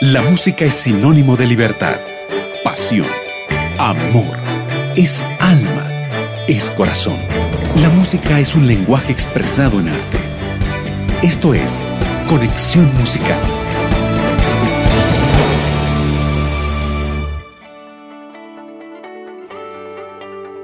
La música es sinónimo de libertad, pasión, amor, es alma, es corazón. La música es un lenguaje expresado en arte. Esto es Conexión Musical.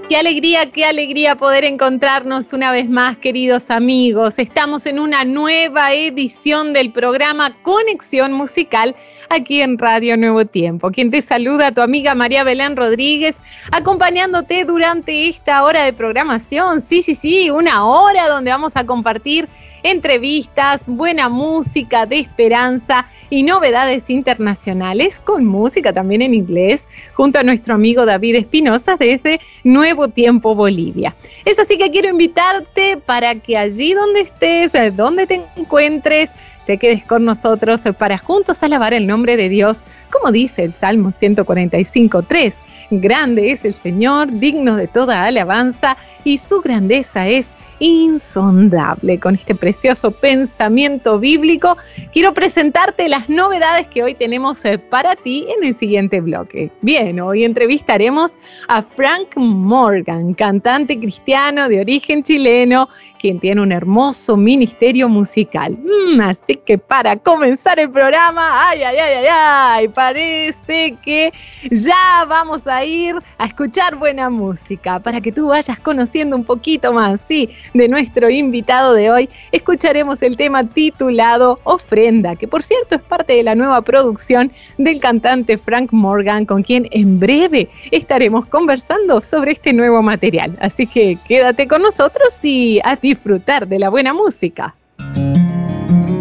Qué alegría, qué alegría poder encontrarnos una vez más, queridos amigos. Estamos en una nueva edición del programa Conexión Musical aquí en Radio Nuevo Tiempo. Quien te saluda, tu amiga María Belén Rodríguez, acompañándote durante esta hora de programación. Sí, sí, sí, una hora donde vamos a compartir entrevistas, buena música de esperanza y novedades internacionales con música también en inglés, junto a nuestro amigo David Espinosa desde Nuevo Tiempo Bolivia. Es así que quiero invitarte para que allí donde estés, donde te encuentres, te quedes con nosotros para juntos alabar el nombre de Dios, como dice el Salmo 145.3. Grande es el Señor, digno de toda alabanza, y su grandeza es insondable. Con este precioso pensamiento bíblico, quiero presentarte las novedades que hoy tenemos eh, para ti en el siguiente bloque. Bien, hoy entrevistaremos a Frank Morgan, cantante cristiano de origen chileno, quien tiene un hermoso ministerio musical. Mm, así que para comenzar el programa, ay, ay, ay, ay, ay, parece que ya vamos a ir a escuchar buena música para que tú vayas conociendo un poquito más, sí, de nuestro invitado de hoy. Escucharemos el tema titulado Ofrenda, que por cierto es parte de la nueva producción del cantante Frank Morgan, con quien en breve estaremos conversando sobre este nuevo material. Así que quédate con nosotros y a disfrutar de la buena música.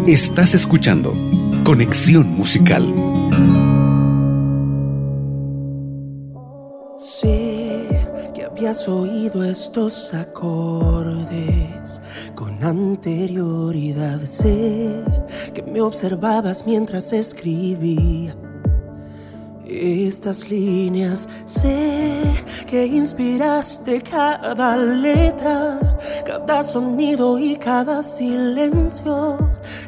Estás escuchando Conexión Musical. Sé que habías oído estos acordes con anterioridad. Sé que me observabas mientras escribía estas líneas sé que inspiraste cada letra, cada sonido y cada silencio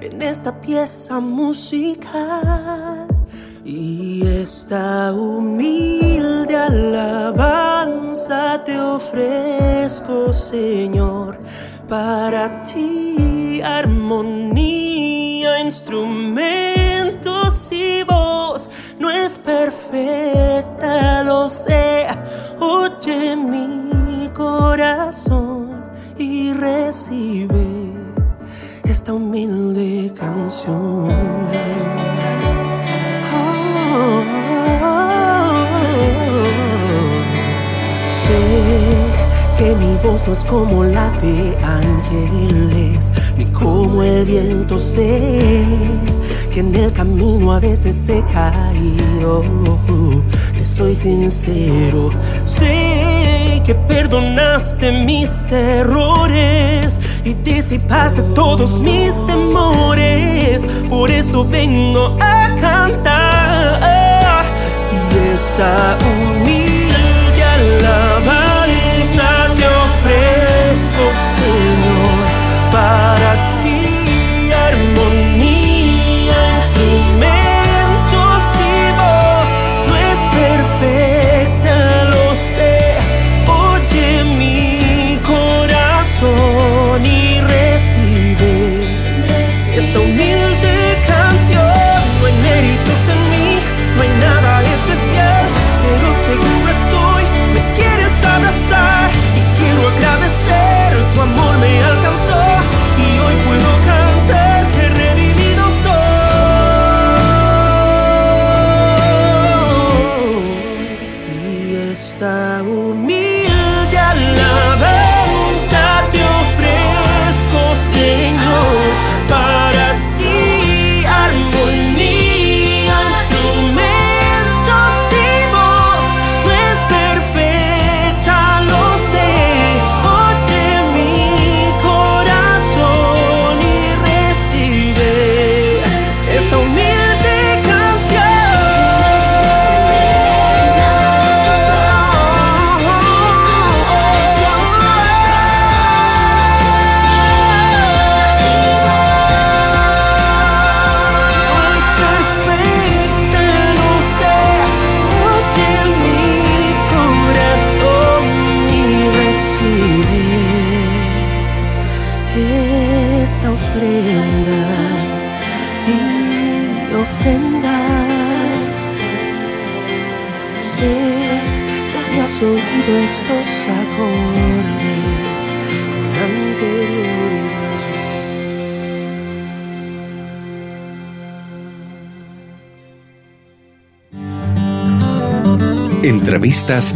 en esta pieza musical. Y esta humilde alabanza te ofrezco, Señor, para ti armonía, instrumentos y voz no es perfecta, lo sé. Oye mi corazón y recibe esta humilde canción. Sé que mi voz no es como la de ángeles, ni como el viento sé que en el camino a veces he caído. Te soy sincero, sé que perdonaste mis errores y disipaste todos mis temores. Por eso vengo a cantar y esta humilde alabanza te ofrezco, Señor, para para ti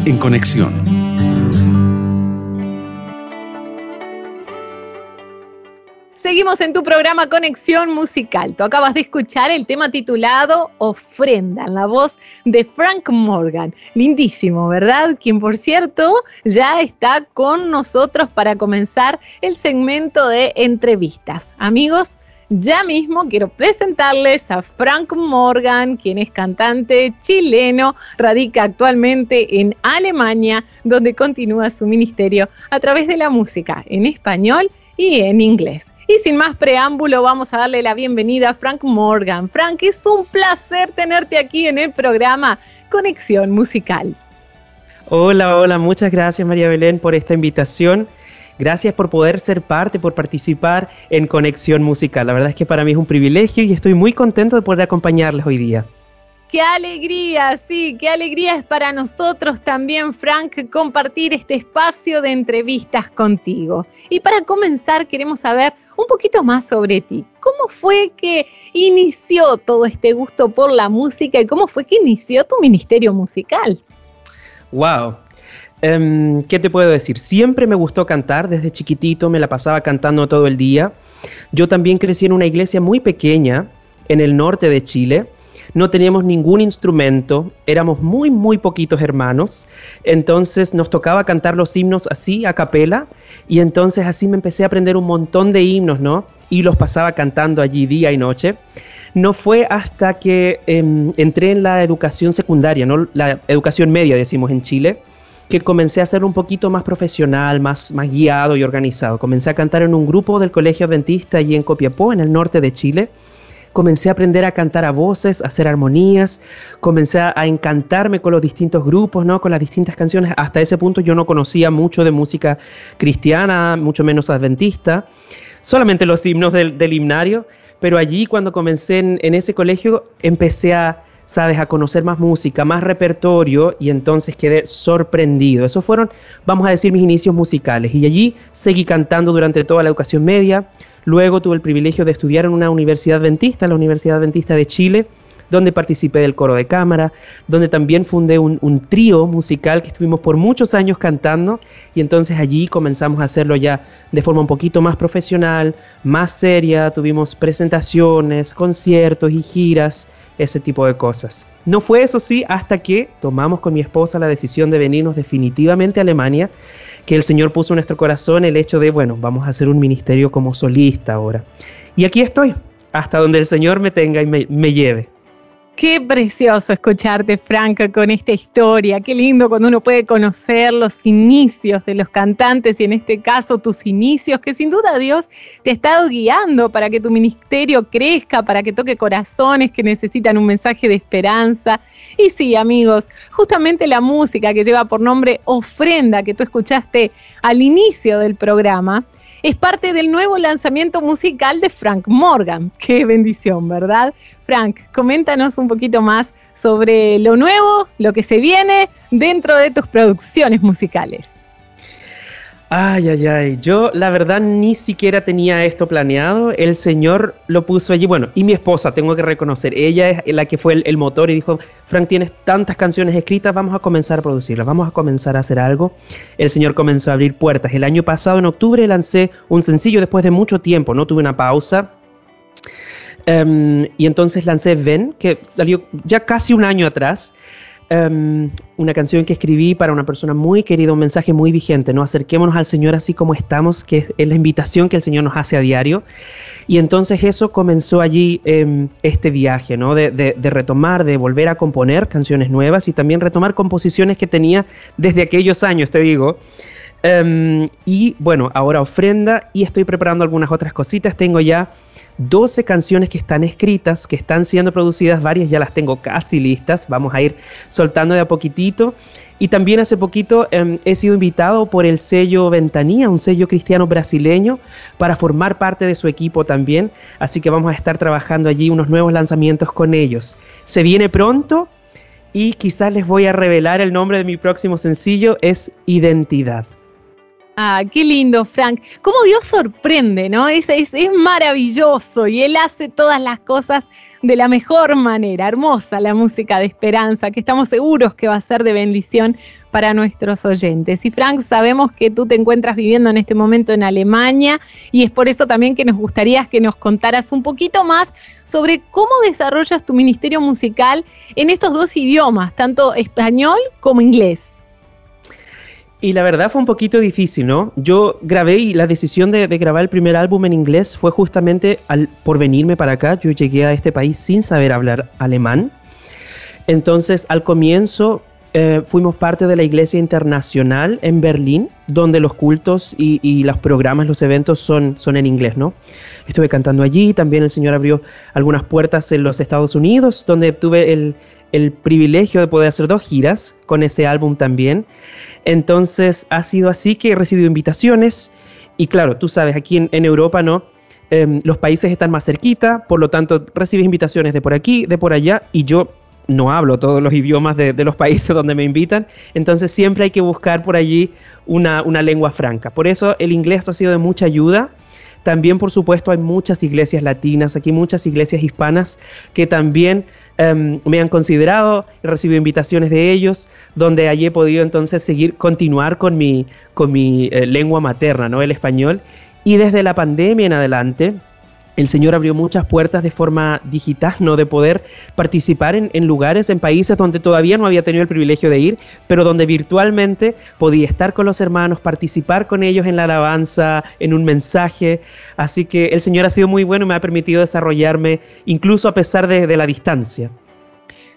En conexión. Seguimos en tu programa Conexión Musical. Tú acabas de escuchar el tema titulado Ofrenda, en la voz de Frank Morgan. Lindísimo, ¿verdad? Quien, por cierto, ya está con nosotros para comenzar el segmento de entrevistas. Amigos, ya mismo quiero presentarles a Frank Morgan, quien es cantante chileno, radica actualmente en Alemania, donde continúa su ministerio a través de la música en español y en inglés. Y sin más preámbulo, vamos a darle la bienvenida a Frank Morgan. Frank, es un placer tenerte aquí en el programa Conexión Musical. Hola, hola, muchas gracias María Belén por esta invitación. Gracias por poder ser parte, por participar en Conexión Musical. La verdad es que para mí es un privilegio y estoy muy contento de poder acompañarles hoy día. Qué alegría, sí, qué alegría es para nosotros también, Frank, compartir este espacio de entrevistas contigo. Y para comenzar, queremos saber un poquito más sobre ti. ¿Cómo fue que inició todo este gusto por la música y cómo fue que inició tu ministerio musical? ¡Wow! Em, ¿Qué te puedo decir? Siempre me gustó cantar, desde chiquitito me la pasaba cantando todo el día. Yo también crecí en una iglesia muy pequeña en el norte de Chile no teníamos ningún instrumento, éramos muy, muy poquitos hermanos, entonces nos tocaba cantar los himnos así, a capela, y entonces así me empecé a aprender un montón de himnos, ¿no? Y los pasaba cantando allí día y noche. No fue hasta que em, entré en la educación secundaria, ¿no? La educación media, decimos en Chile, que comencé a ser un poquito más profesional, más, más guiado y organizado. Comencé a cantar en un grupo del Colegio Adventista allí en Copiapó, en el norte de Chile comencé a aprender a cantar a voces, a hacer armonías, comencé a, encantarme con los distintos grupos, ¿no? con las distintas canciones. Hasta ese punto yo no conocía mucho de música cristiana, mucho menos adventista, solamente los himnos del, himnario, pero allí cuando comencé en, en ese colegio empecé a sabes, a conocer más música, más repertorio y entonces quedé sorprendido. Esos fueron, vamos a decir, mis inicios musicales. Y allí seguí cantando durante toda la educación media, Luego tuve el privilegio de estudiar en una universidad adventista, la Universidad Adventista de Chile, donde participé del coro de cámara, donde también fundé un, trío musical que estuvimos por muchos años cantando. Y entonces allí comenzamos a hacerlo ya de forma un poquito más profesional, más seria, tuvimos presentaciones, conciertos y giras, ese tipo de cosas. No fue eso sí hasta que tomamos con mi esposa la decisión de venirnos definitivamente a Alemania que el Señor puso en nuestro corazón el hecho de, bueno, vamos a hacer un ministerio como solista ahora. Y aquí estoy, hasta donde el Señor me tenga y me, lleve. Qué precioso escucharte, Franca, con esta historia. Qué lindo cuando uno puede conocer los inicios de los cantantes y en este caso tus inicios, que sin duda Dios te ha estado guiando para que tu ministerio crezca, para que toque corazones que necesitan un mensaje de esperanza. Y sí, amigos, justamente la música que lleva por nombre Ofrenda, que tú escuchaste al inicio del programa, es parte del nuevo lanzamiento musical de Frank Morgan. Qué bendición, ¿verdad? Frank, coméntanos un poquito más sobre lo nuevo, lo que se viene dentro de tus producciones musicales. Ay, ay, ay. Yo la verdad ni siquiera tenía esto planeado. El Señor lo puso allí. Bueno, y mi esposa, tengo que reconocer, ella es la que fue el, motor y dijo, Frank, tienes tantas canciones escritas, vamos a comenzar a producirlas, vamos a comenzar a hacer algo. El Señor comenzó a abrir puertas. El año pasado, en octubre, lancé un sencillo después de mucho tiempo, ¿no? Tuve una pausa. Em, y entonces lancé Ven, que salió ya casi un año atrás. Em, una canción que escribí para una persona muy querida, un mensaje muy vigente, ¿no? Acerquémonos al Señor así como estamos, que es, la invitación que el Señor nos hace a diario. Y entonces eso comenzó allí em, este viaje, ¿no? De, retomar, de volver a componer canciones nuevas y también retomar composiciones que tenía desde aquellos años, te digo. Em, y bueno, ahora ofrenda y estoy preparando algunas otras cositas. Tengo ya 12 canciones que están escritas, que están siendo producidas, varias ya las tengo casi listas, vamos a ir soltando de a poquitito. Y también hace poquito em, he sido invitado por el sello Ventanía, un sello cristiano brasileño, para formar parte de su equipo también. Así que vamos a estar trabajando allí unos nuevos lanzamientos con ellos. Se viene pronto y quizás les voy a revelar el nombre de mi próximo sencillo, es Identidad. Ah, qué lindo, Frank. Cómo Dios sorprende, ¿no? Es, es, es, maravilloso y Él hace todas las cosas de la mejor manera. Hermosa la música de esperanza, que estamos seguros que va a ser de bendición para nuestros oyentes. Y Frank, sabemos que tú te encuentras viviendo en este momento en Alemania y es por eso también que nos gustaría que nos contaras un poquito más sobre cómo desarrollas tu ministerio musical en estos dos idiomas, tanto español como inglés. Y la verdad fue un poquito difícil, ¿no? Yo grabé y la decisión de, grabar el primer álbum en inglés fue justamente al, por venirme para acá. Yo llegué a este país sin saber hablar alemán. Entonces, al comienzo eh, fuimos parte de la Iglesia Internacional en Berlín, donde los cultos y, y, los programas, los eventos son, son en inglés, ¿no? Estuve cantando allí, también el Señor abrió algunas puertas en los Estados Unidos, donde tuve el, el privilegio de poder hacer dos giras con ese álbum también. Entonces ha sido así que he recibido invitaciones y claro, tú sabes, aquí en, Europa, ¿no? Em, los países están más cerquita, por lo tanto recibes invitaciones de por aquí, de por allá y yo no hablo todos los idiomas de, los países donde me invitan, entonces siempre hay que buscar por allí una, una lengua franca. Por eso el inglés ha sido de mucha ayuda también, por supuesto, hay muchas iglesias latinas, aquí muchas iglesias hispanas que también em, me han considerado, he recibido invitaciones de ellos, donde allí he podido entonces seguir, continuar con mi, con mi eh, lengua materna, ¿no? El español. Y desde la pandemia en adelante, el Señor abrió muchas puertas de forma digital, ¿no? De poder participar en, lugares, en países donde todavía no había tenido el privilegio de ir, pero donde virtualmente podía estar con los hermanos, participar con ellos en la alabanza, en un mensaje. Así que el Señor ha sido muy bueno y me ha permitido desarrollarme incluso a pesar de la distancia.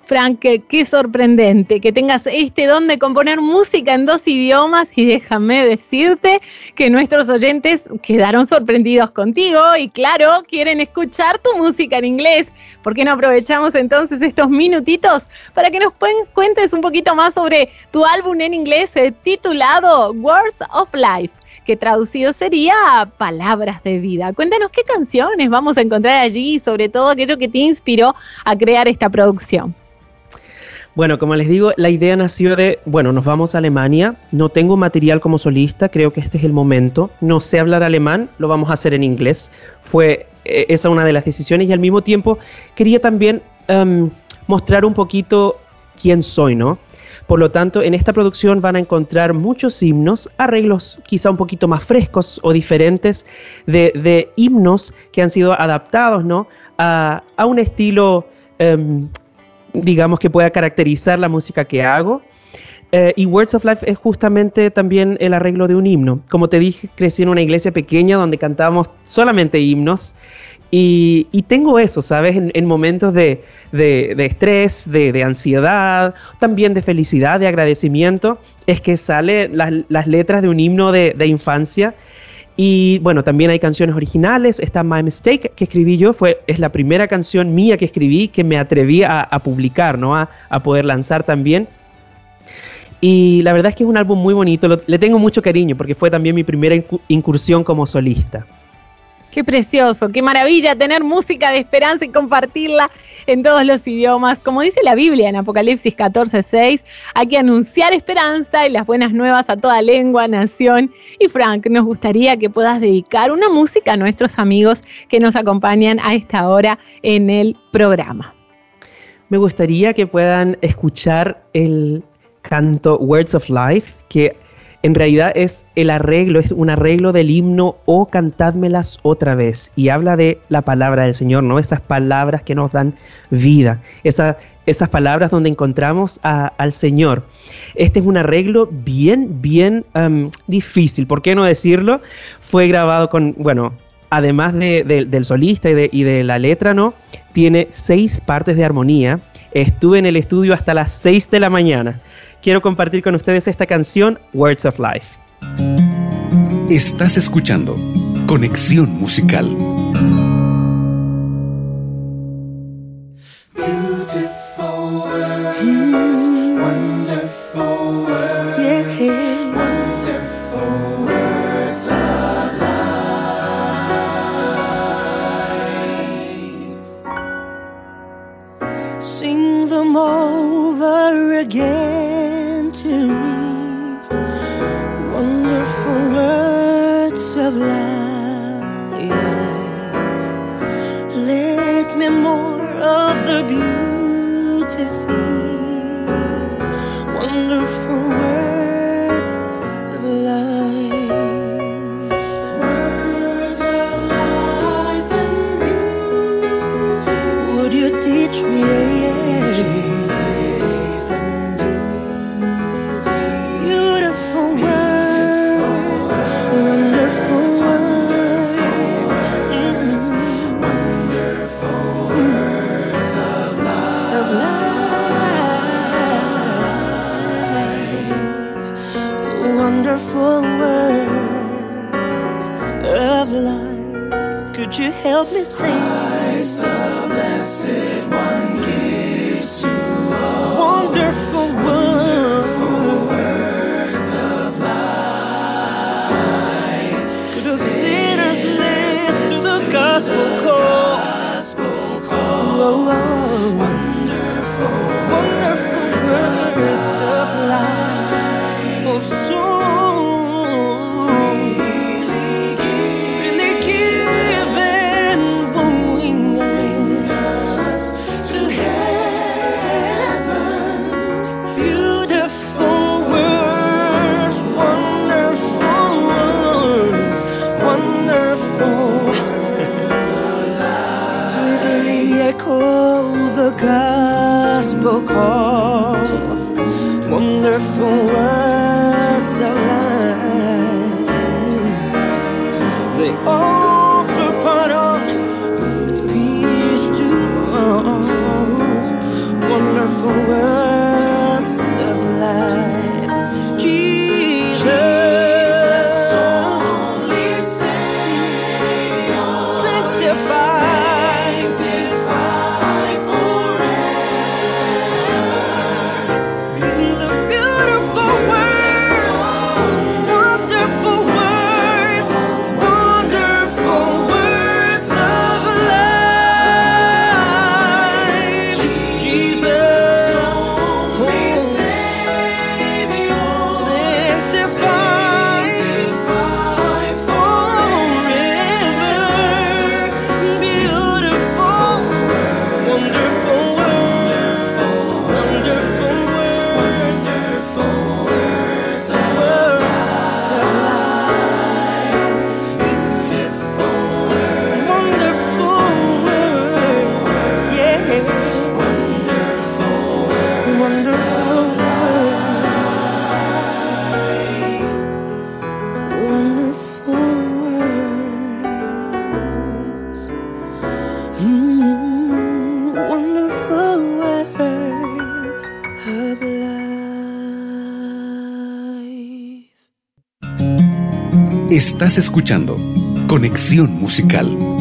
Frank, qué sorprendente que tengas este don de componer música en dos idiomas y déjame decirte que nuestros oyentes quedaron sorprendidos contigo y claro, quieren escuchar tu música en inglés. ¿Por qué no aprovechamos entonces estos minutitos para que nos cuentes un poquito más sobre tu álbum en inglés eh, titulado Words of Life? que traducido sería Palabras de Vida. Cuéntanos qué canciones vamos a encontrar allí y sobre todo aquello que te inspiró a crear esta producción. Bueno, como les digo, la idea nació de, bueno, nos vamos a Alemania, no tengo material como solista, creo que este es el momento, no sé hablar alemán, lo vamos a hacer en inglés. Fue eh, esa una de las decisiones y al mismo tiempo quería también em, mostrar un poquito quién soy, ¿no? Por lo tanto, en esta producción van a encontrar muchos himnos, arreglos quizá un poquito más frescos o diferentes de, himnos que han sido adaptados, ¿no? A, un estilo... Em, digamos, que pueda caracterizar la música que hago. Eh, y Words of Life es justamente también el arreglo de un himno. Como te dije, crecí en una iglesia pequeña donde cantábamos solamente himnos. Y, tengo eso, ¿sabes? En, momentos de, estrés, de, ansiedad, también de felicidad, de agradecimiento, es que salen las, las letras de un himno de, infancia y bueno, también hay canciones originales. Está My Mistake, que escribí yo. Fue, es la primera canción mía que escribí que me atreví a, publicar, ¿no? A, poder lanzar también. Y la verdad es que es un álbum muy bonito. le tengo mucho cariño porque fue también mi primera incursión como solista. Qué precioso, qué maravilla tener música de esperanza y compartirla en todos los idiomas. Como dice la Biblia en Apocalipsis 14:6, hay que anunciar esperanza y las buenas nuevas a toda lengua, nación. Y Frank, nos gustaría que puedas dedicar una música a nuestros amigos que nos acompañan a esta hora en el programa. Me gustaría que puedan escuchar el canto Words of Life, que en realidad es el arreglo, es un arreglo del himno o oh, cantádmelas otra vez. Y habla de la palabra del Señor, ¿no? Esas palabras que nos dan vida, esas palabras donde encontramos al Señor. Este es un arreglo bien, bien difícil, ¿por qué no decirlo? Fue grabado con, bueno, además del solista y de, y de la letra, ¿no? Tiene seis partes de armonía. Estuve en el estudio hasta las seis de la mañana quiero compartir con ustedes esta canción, Words of Life. Estás escuchando Conexión Musical. sing them over again. Of the beauty see. Wonderful words help me sing? Estás escuchando Conexión Musical.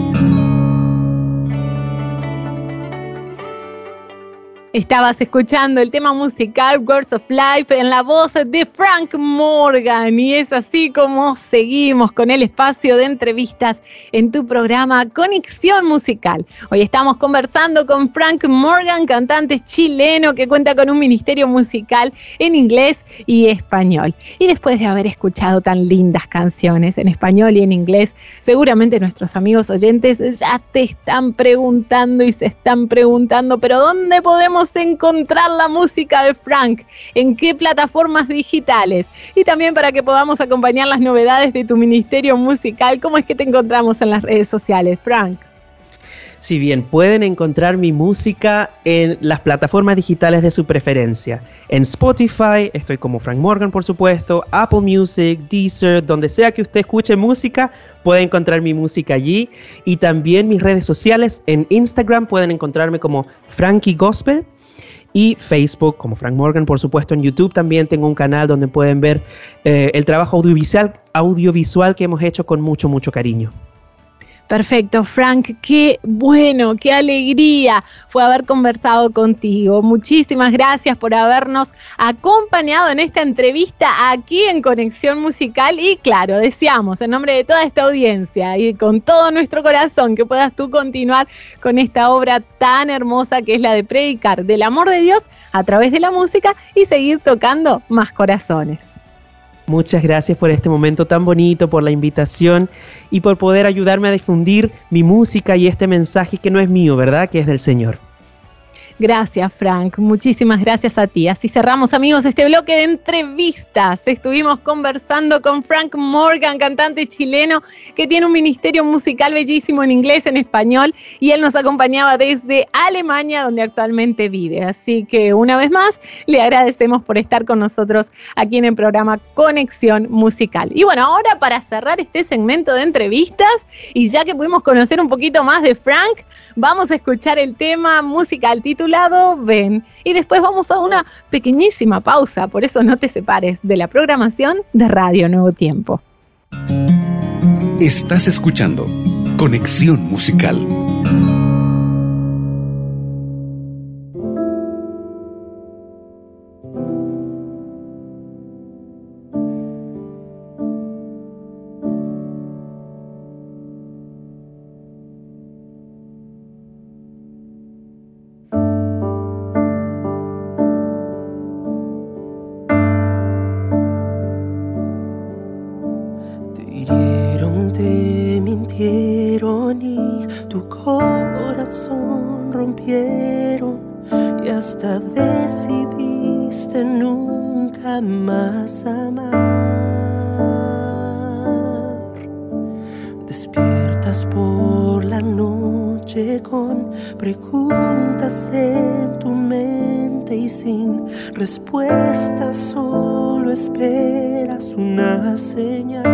Estabas escuchando el tema musical Words of Life en la voz de Frank Morgan y es así como seguimos con el espacio de entrevistas en tu programa Conexión Musical. Hoy estamos conversando con Frank Morgan, cantante chileno que cuenta con un ministerio musical en inglés y español. Y después de haber escuchado tan lindas canciones en español y en inglés, seguramente nuestros amigos oyentes ya te están preguntando y se están preguntando, pero ¿dónde podemos encontrar la música de Frank? ¿En qué plataformas digitales? Y también para que podamos acompañar las novedades de tu ministerio musical, ¿cómo es que te encontramos en las redes sociales, Frank? Si bien pueden encontrar mi música en las plataformas digitales de su preferencia. En Spotify, estoy como Frank Morgan, por supuesto, Apple Music, Deezer, donde sea que usted escuche música, puede encontrar mi música allí. Y también mis redes sociales, en Instagram pueden encontrarme como Frankie Gospel y Facebook como Frank Morgan, por supuesto en YouTube también tengo un canal donde pueden ver eh, el trabajo audiovisual, audiovisual que hemos hecho con mucho, mucho cariño. Perfecto, Frank, qué bueno, qué alegría fue haber conversado contigo. Muchísimas gracias por habernos acompañado en esta entrevista aquí en Conexión Musical y claro, deseamos en nombre de toda esta audiencia y con todo nuestro corazón que puedas tú continuar con esta obra tan hermosa que es la de predicar del amor de Dios a través de la música y seguir tocando más corazones. Muchas gracias por este momento tan bonito, por la invitación y por poder ayudarme a difundir mi música y este mensaje que no es mío, ¿verdad? Que es del Señor. Gracias, Frank. Muchísimas gracias a ti. Así cerramos, amigos, este bloque de entrevistas. Estuvimos conversando con Frank Morgan, cantante chileno que tiene un ministerio musical bellísimo en inglés, en español, y él nos acompañaba desde Alemania, donde actualmente vive. Así que una vez más, le agradecemos por estar con nosotros aquí en el programa Conexión Musical. Y bueno, ahora para cerrar este segmento de entrevistas, y ya que pudimos conocer un poquito más de Frank, vamos a escuchar el tema musical título lado Ven. Y después vamos a una pequeñísima pausa, por eso no te separes de la programación de Radio Nuevo Tiempo. Estás escuchando Conexión Musical. corazón rompieron y hasta decidiste nunca más amar. Despiertas por la noche con preguntas en tu mente y sin respuesta solo esperas una señal.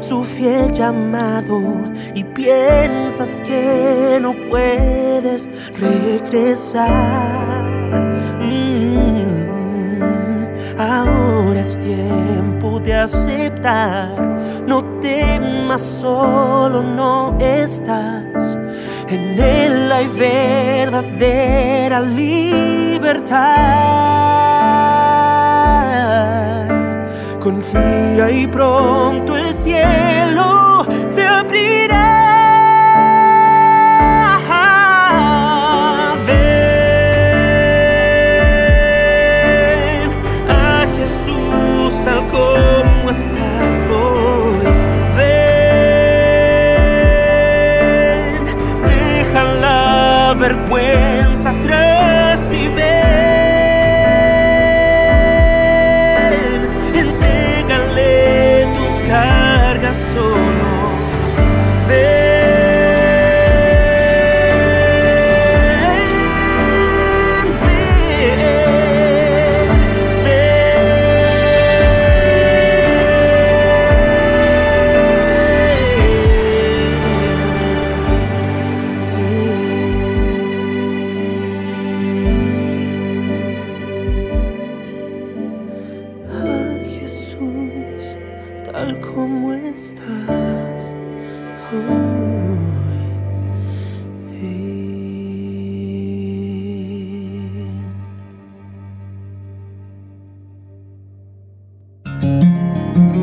su fiel llamado y piensas que no puedes regresar. Mm. ahora es tiempo de aceptar, no temas, solo no estás. En él hay verdadera libertad. Confía y pronto el cielo se abrirá.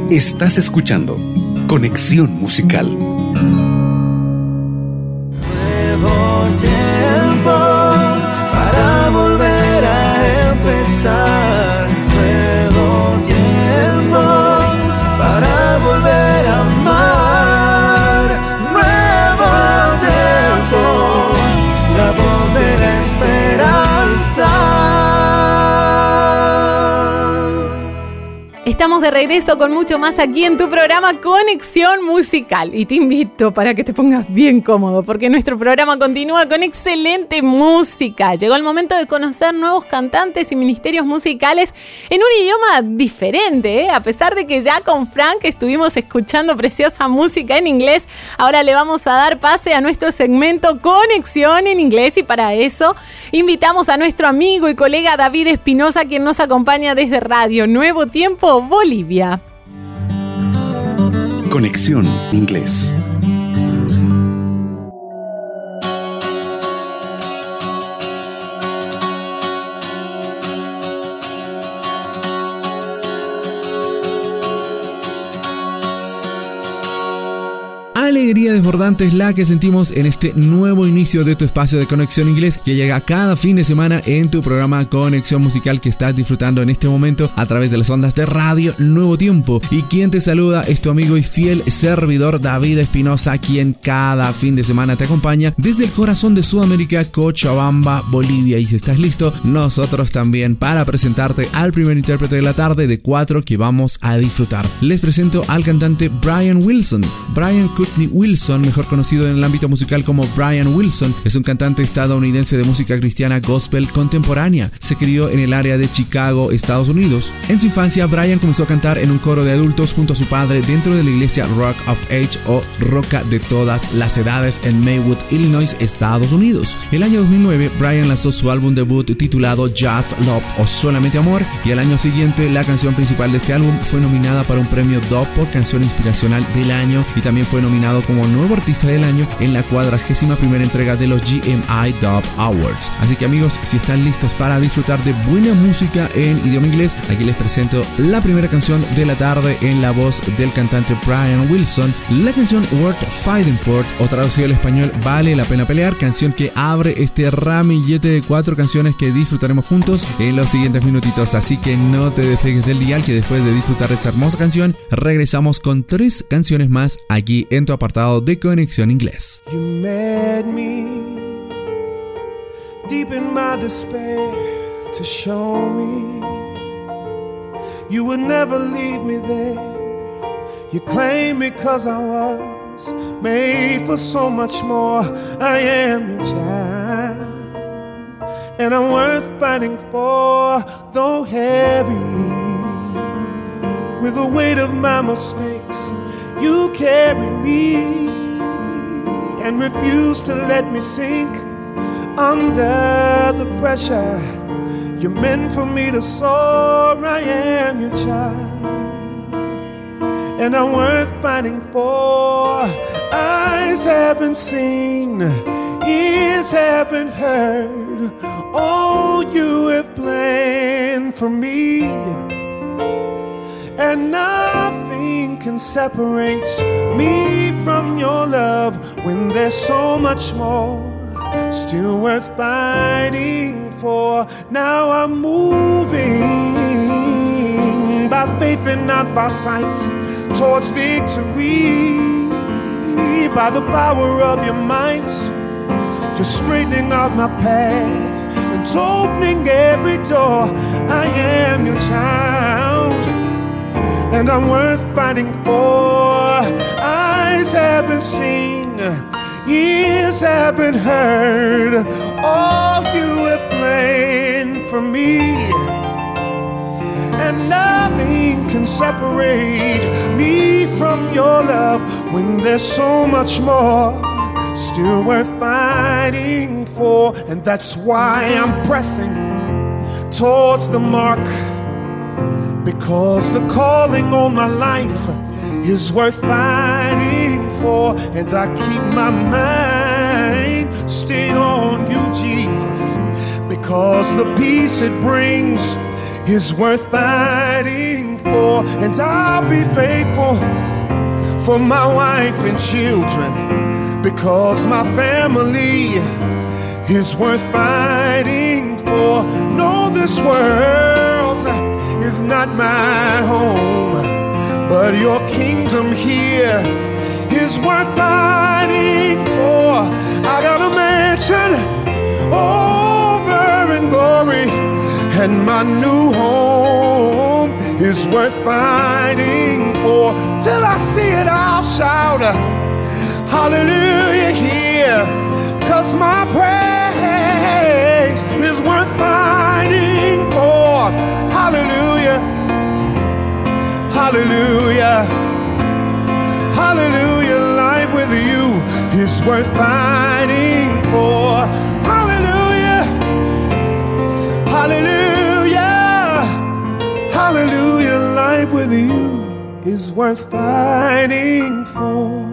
Estás escuchando Conexión Musical. Nuevo tiempo para volver a empezar. Estamos de regreso con mucho más aquí en tu programa Conexión Musical. Y te invito para que te pongas bien cómodo, porque nuestro programa continúa con excelente música. Llegó el momento de conocer nuevos cantantes y ministerios musicales en un idioma diferente, ¿eh? A pesar de que ya con Frank estuvimos escuchando preciosa música en inglés, ahora le vamos a dar pase a nuestro segmento Conexión en inglés. Y para eso invitamos a nuestro amigo y colega David Espinosa, quien nos acompaña desde Radio Nuevo Tiempo Bolivia. Conexión Inglés. Alegría desbordante es la que sentimos en este nuevo inicio de tu espacio de conexión inglés que llega cada fin de semana en tu programa Conexión Musical que estás disfrutando en este momento a través de las ondas de radio Nuevo Tiempo. Y quien te saluda es tu amigo y fiel servidor David Espinosa, quien cada fin de semana te acompaña desde el corazón de Sudamérica, Cochabamba, Bolivia. Y si estás listo, nosotros también para presentarte al primer intérprete de la tarde de cuatro que vamos a disfrutar. Les presento al cantante Brian Wilson. Brian Courtney Wilson, mejor conocido en el ámbito musical como Brian Wilson, es un cantante estadounidense de música cristiana gospel contemporánea. Se crió en el área de Chicago, Estados Unidos. En su infancia, Brian comenzó a cantar en un coro de adultos junto a su padre dentro de la iglesia Rock of Age o Roca de todas las edades en Maywood, Illinois, Estados Unidos. El año 2009, Brian lanzó su álbum debut titulado Just Love o Solamente Amor y al año siguiente la canción principal de este álbum fue nominada para un premio Dove por canción inspiracional del año y también fue como nuevo artista del año en la cuadragésima primera entrega de los GMI Dub Awards. Así que amigos, si están listos para disfrutar de buena música en idioma inglés, aquí les presento la primera canción de la tarde en la voz del cantante Brian Wilson, la canción Worth Fighting For, o traducido al español Vale la pena pelear, canción que abre este ramillete de cuatro canciones que disfrutaremos juntos en los siguientes minutitos. Así que no te despegues del dial que después de disfrutar esta hermosa canción, regresamos con tres canciones más aquí en tu apartado de Conexión Inglés. You met me deep in my despair to show me you would never leave me there. You claim me cause I was made for so much more. I am your child, and I'm worth fighting for, though heavy with the weight of my mistakes. You carry me and refuse to let me sink under the pressure. You're meant for me to soar. I am your child, and I'm worth fighting for. Eyes haven't seen, ears haven't heard. All you have planned for me, and nothing can separate me from your love when there's so much more still worth fighting for. Now I'm moving by faith and not by sight towards victory. By the power of your might, you're straightening out my path and opening every door. I am your child and I'm worth fighting for. Eyes haven't seen, ears haven't heard all you have planned for me. And nothing can separate me from your love when there's so much more still worth fighting for. And that's why I'm pressing towards the mark. Because the calling on my life is worth fighting for, and I keep my mind stayed on you, Jesus. Because the peace it brings is worth fighting for, and I'll be faithful for my wife and children. Because my family is worth fighting for. No, this world is not my home, but your kingdom here is worth fighting for. I got a mansion over in glory, and my new home is worth fighting for. Till I see it, I'll shout, Hallelujah, here. Cause my praise is worth fighting for. Hallelujah, hallelujah, hallelujah. Life with you is worth fighting for. Hallelujah, hallelujah, hallelujah. Life with you is worth fighting for.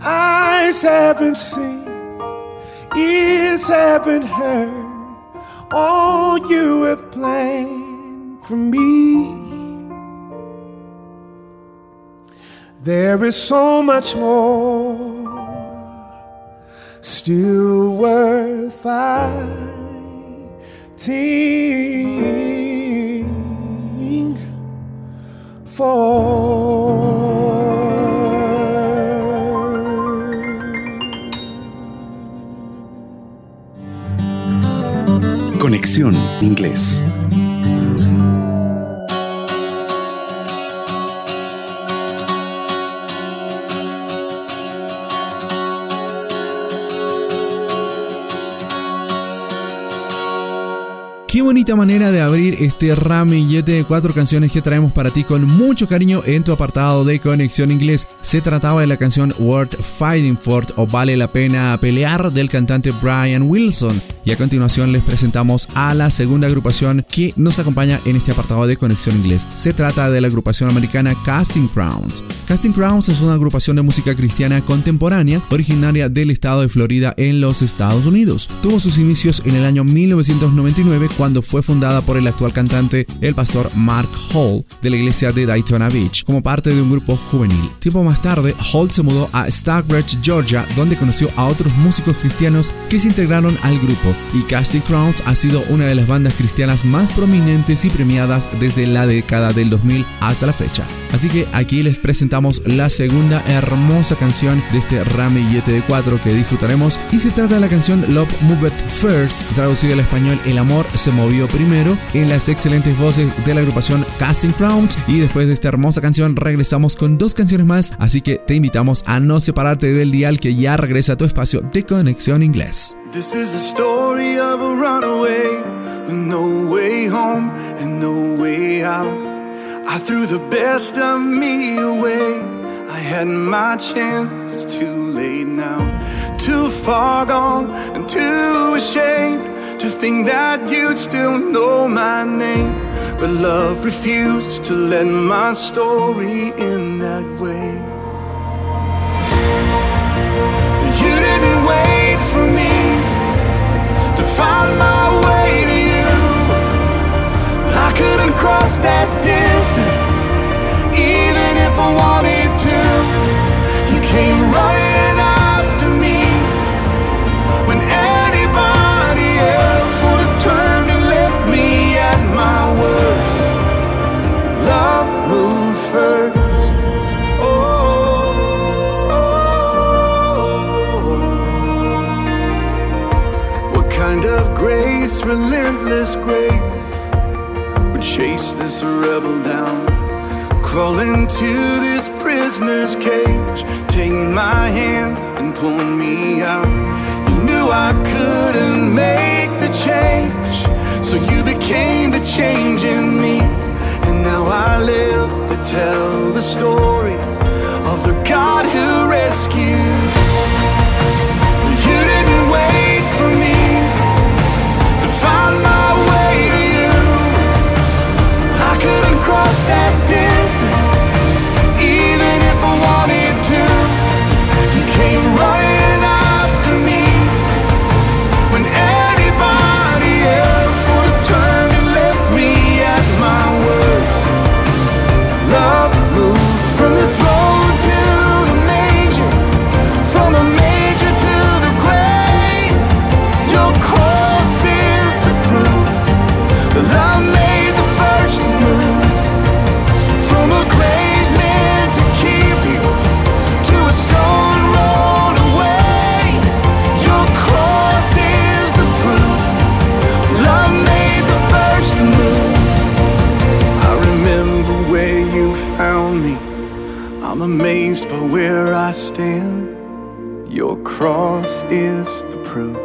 Eyes haven't seen, ears haven't heard all you have planned for me. There is so much more still worth fighting for. Conexión Inglés. Qué bonita manera de abrir este ramillete de cuatro canciones que traemos para ti con mucho cariño en tu apartado de Conexión Inglés. Se trataba de la canción Worth Fighting For o Vale la Pena Pelear del cantante Brian Wilson. Y a continuación les presentamos a la segunda agrupación que nos acompaña en este apartado de Conexión Inglés. Se trata de la agrupación americana Casting Crowns. Casting Crowns es una agrupación de música cristiana contemporánea originaria del estado de Florida en los Estados Unidos. Tuvo sus inicios en el año 1999 cuando fue fundada por el actual cantante, el pastor Mark Hall, de la iglesia de Daytona Beach, como parte de un grupo juvenil. Tiempo más tarde, Hall se mudó a Stockbridge, Georgia, donde conoció a otros músicos cristianos que se integraron al grupo, y Casting Crowns ha sido una de las bandas cristianas más prominentes y premiadas desde la década del 2000 hasta la fecha. Así que aquí les presentamos la segunda hermosa canción de este ramillete de cuatro que disfrutaremos y se trata de la canción Love Moved First, traducida al español El amor se movió primero, en las excelentes voces de la agrupación Casting Crowns y después de esta hermosa canción regresamos con dos canciones más, así que te invitamos a no separarte del dial que ya regresa a tu espacio de conexión inglés. This is the story of a runaway with no way home and no way out. I threw the best of me away. I had my chance, it's too late now. Too far gone and too ashamed to think that you'd still know my name. But love refused to let my story end that way. You didn't wait for me to find my way to you. I couldn't cross that distance, even if I wanted to. You came running relentless grace, would chase this rebel down? Crawl into this prisoner's cage, take my hand and pull me out. You knew I couldn't make the change, so you became the change in me. And now I live to tell the story of the God who rescues. across that distance. Amazed where I stand. Your cross is the proof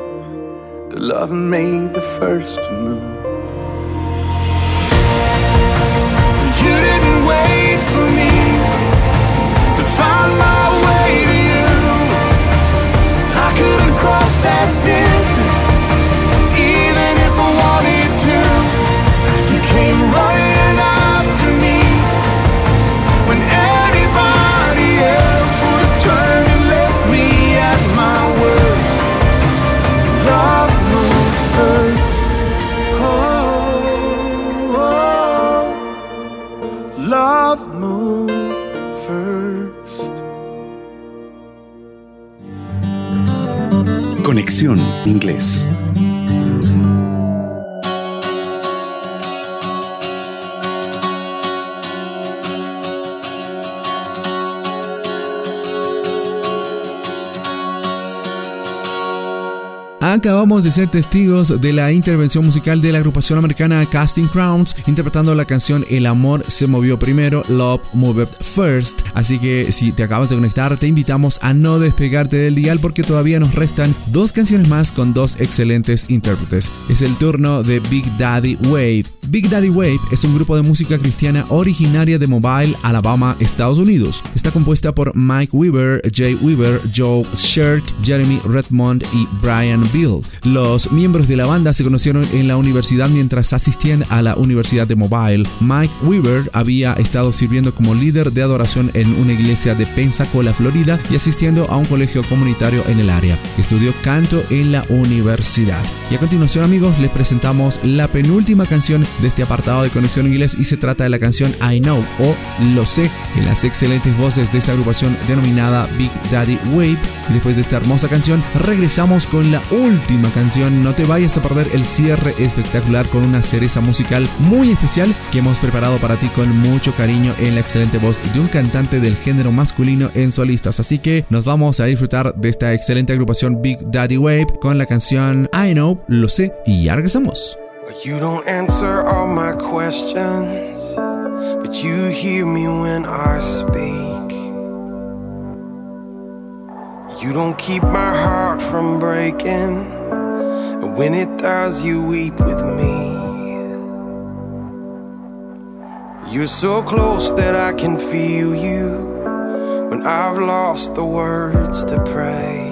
that love made the first move. You didn't wait for me to find my way to you. I couldn't cross that distance, Inglés. Acabamos de ser testigos de la intervención musical de la agrupación americana Casting Crowns interpretando la canción El amor se movió primero, Love Moved First. Así que si te acabas de conectar, te invitamos a no despegarte del dial porque todavía nos restan dos canciones más con dos excelentes intérpretes. Es el turno de Big Daddy Wave. Big Daddy Wave es un grupo de música cristiana originaria de Mobile, Alabama, Estados Unidos. Está compuesta por Mike Weaver, Jay Weaver, Joe Shirk, Jeremy Redmond y Brian Bill. Los miembros de la banda se conocieron en la universidad mientras asistían a la Universidad de Mobile. Mike Weaver había estado sirviendo como líder de adoración en una iglesia de Pensacola, Florida, y asistiendo a un colegio comunitario en el área. Estudió canto en la universidad. Y a continuación, amigos, les presentamos la penúltima canción de este apartado de Conexión Inglés y se trata de la canción I Know o Lo sé, en las excelentes voces de esta agrupación denominada Big Daddy Wave. Y después de esta hermosa canción, regresamos con la última canción. No te vayas a perder el cierre espectacular con una cereza musical muy especial que hemos preparado para ti con mucho cariño en la excelente voz de un cantante del género masculino en solistas. Así que nos vamos a disfrutar de esta excelente agrupación Big Daddy Wave con la canción I Know, lo sé, y ya regresamos. You don't keep my heart from breaking, and when it does, you weep with me. You're so close that I can feel you when I've lost the words to pray.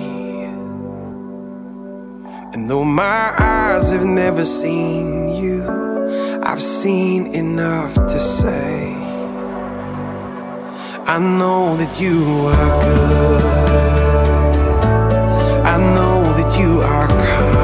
And though my eyes have never seen you, I've seen enough to say. I know that you are good. I know that you are kind.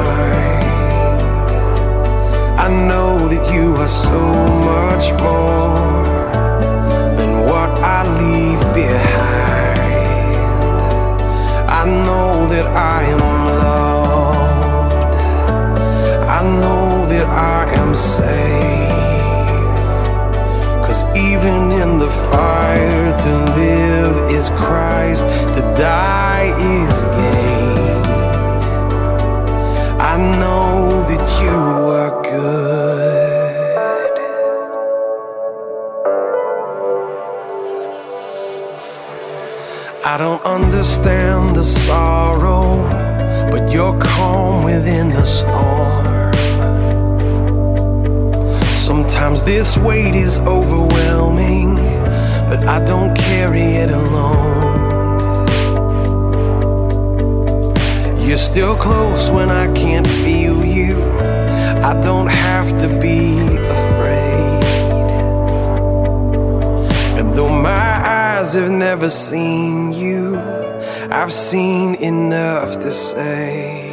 I've seen enough to say.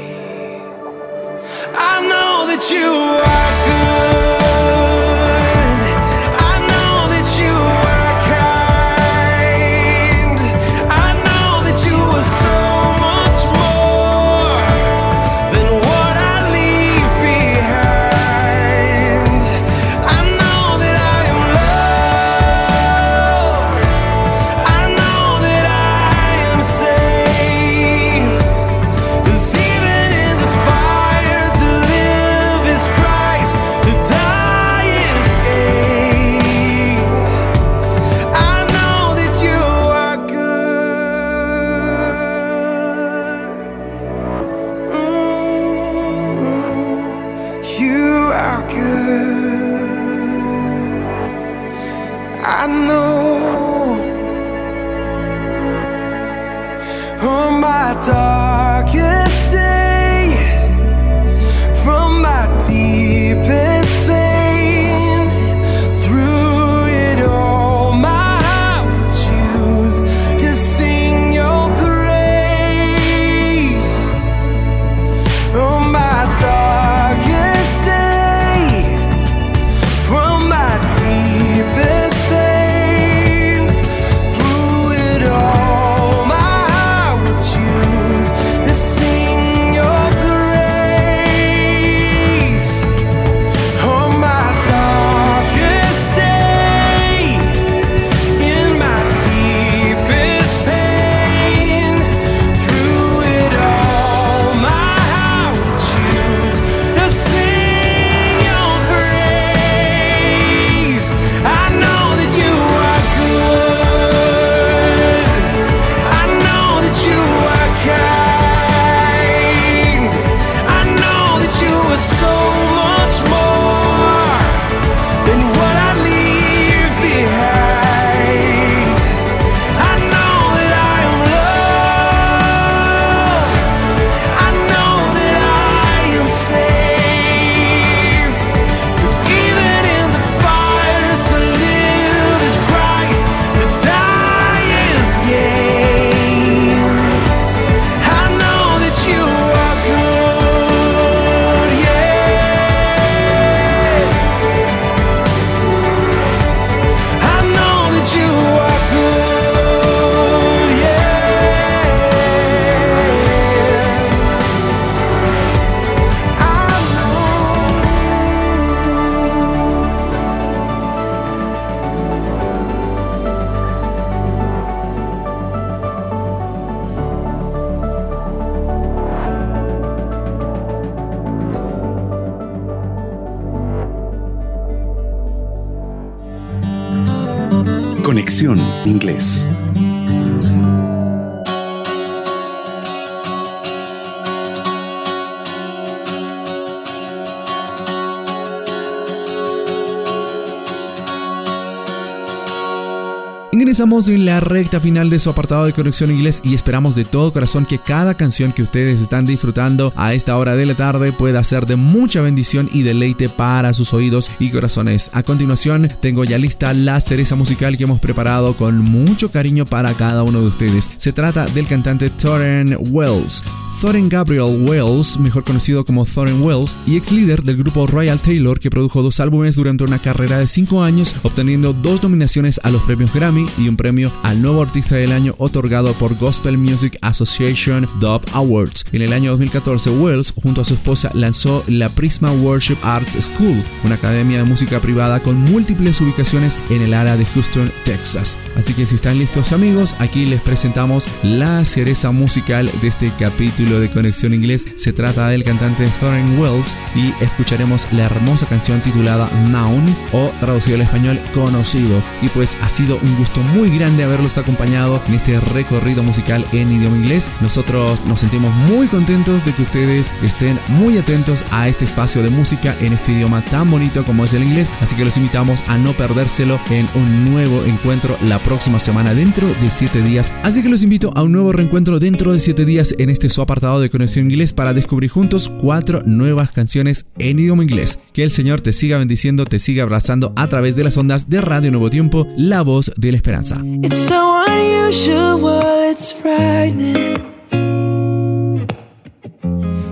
Ingresamos en la recta final de su apartado de conexión inglés y esperamos de todo corazón que cada canción que ustedes están disfrutando a esta hora de la tarde pueda ser de mucha bendición y deleite para sus oídos y corazones. A continuación, tengo ya lista la cereza musical que hemos preparado con mucho cariño para cada uno de ustedes. Se trata del cantante Torren Wells. Thorin Gabriel Wells, mejor conocido como Thorin Wells, y ex líder del grupo Royal Taylor, que produjo dos álbumes durante una carrera de cinco años, obteniendo dos nominaciones a los premios Grammy y un premio al nuevo artista del año otorgado por Gospel Music Association Dub Awards. En el año 2014, Wells, junto a su esposa, lanzó la Prisma Worship Arts School, una academia de música privada con múltiples ubicaciones en el área de Houston, Texas. Así que si están listos amigos, aquí les presentamos la cereza musical de este capítulo de Conexión Inglés. Se trata del cantante Thorin Wells y escucharemos la hermosa canción titulada Noun o traducido al español Conocido. Y pues ha sido un gusto muy grande haberlos acompañado en este recorrido musical en idioma inglés. Nosotros nos sentimos muy contentos de que ustedes estén muy atentos a este espacio de música en este idioma tan bonito como es el inglés. Así que los invitamos a no perdérselo en un nuevo encuentro la próxima semana dentro de 7 días. Así que los invito a un nuevo reencuentro dentro de 7 días en este su apartado de Conexión Inglés para descubrir juntos cuatro nuevas canciones en idioma inglés. Que el Señor te siga bendiciendo, te siga abrazando a través de las ondas de Radio Nuevo Tiempo, la voz de la esperanza. It's so unusual, it's frightening.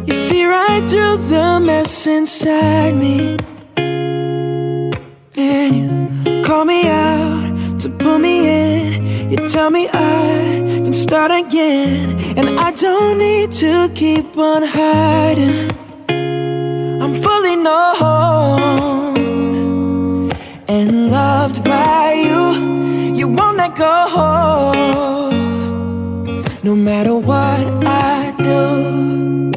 You see right through the mess inside me. And you call me out to pull me in. You tell me I can start again. And I don't need to keep on hiding. I'm fully known No matter what I do.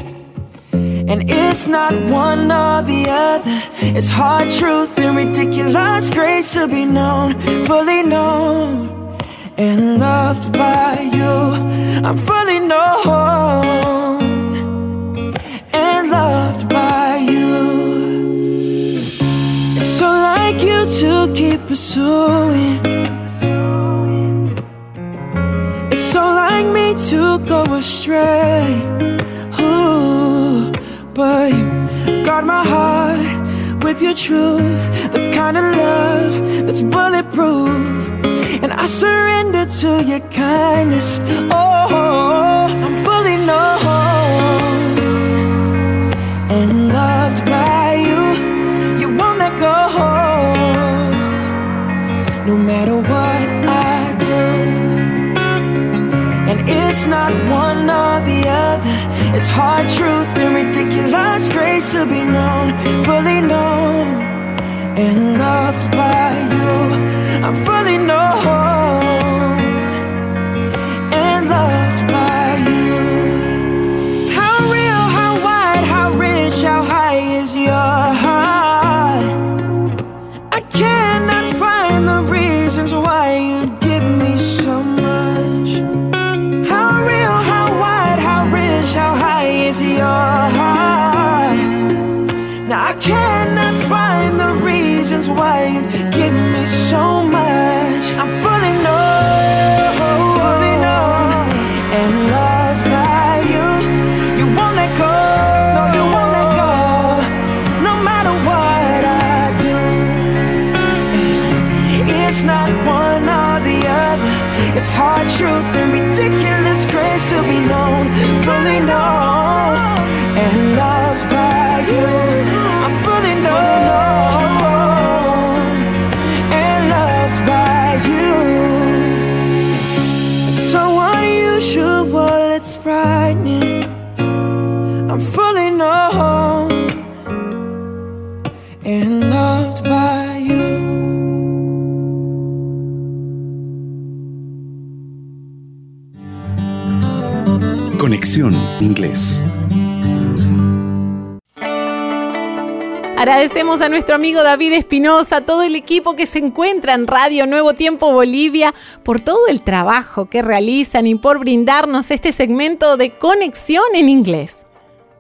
And it's not one or the other. It's hard truth and ridiculous grace to be known, fully known and loved by you. I'm fully known and loved by you. It's so like you to keep pursuing. Like me to go astray. Ooh, but you guard my heart with your truth, the kind of love that's bulletproof. And I surrender to your kindness. Oh, I'm fully it's not one or the other. It's hard truth and ridiculous grace to be known, fully known and loved by you. I'm fully known Agradecemos a nuestro amigo David Espinosa, todo el equipo que se encuentra en Radio Nuevo Tiempo Bolivia, por todo el trabajo que realizan y por brindarnos este segmento de conexión en inglés.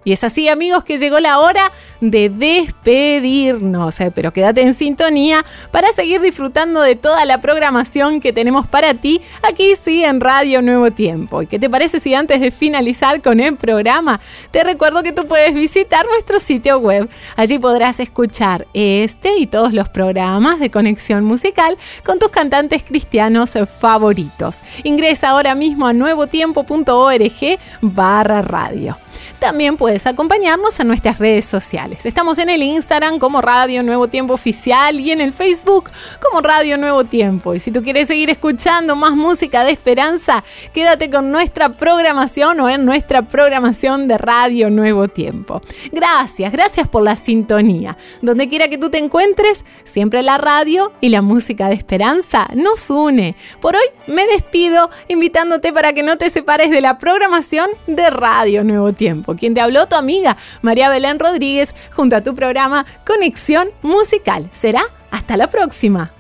Y es así, amigos, que llegó la hora de despedirnos. Eh, pero quédate en sintonía para seguir disfrutando de toda la programación que tenemos para ti aquí sí en Radio Nuevo Tiempo. ¿Y qué te parece si antes de finalizar con el programa te recuerdo que tú puedes visitar nuestro sitio web? Allí podrás escuchar este y todos los programas de conexión musical con tus cantantes cristianos favoritos. Ingresa ahora mismo a nuevotiempo.org barra radio. También puedes acompañarnos en nuestras redes sociales. Estamos en el Instagram como Radio Nuevo Tiempo Oficial y en el Facebook como Radio Nuevo Tiempo. Y si tú quieres seguir escuchando más música de esperanza, quédate con nuestra programación o en nuestra programación de Radio Nuevo Tiempo. Gracias, gracias por la sintonía. Donde quiera que tú te encuentres, siempre la radio y la música de esperanza nos une. Por hoy me despido invitándote para que no te separes de la programación de Radio Nuevo Tiempo. Quien te habló, tu amiga María Belén Rodríguez, junto a tu programa Conexión Musical. Será hasta la próxima.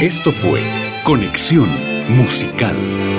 Esto fue Conexión Musical.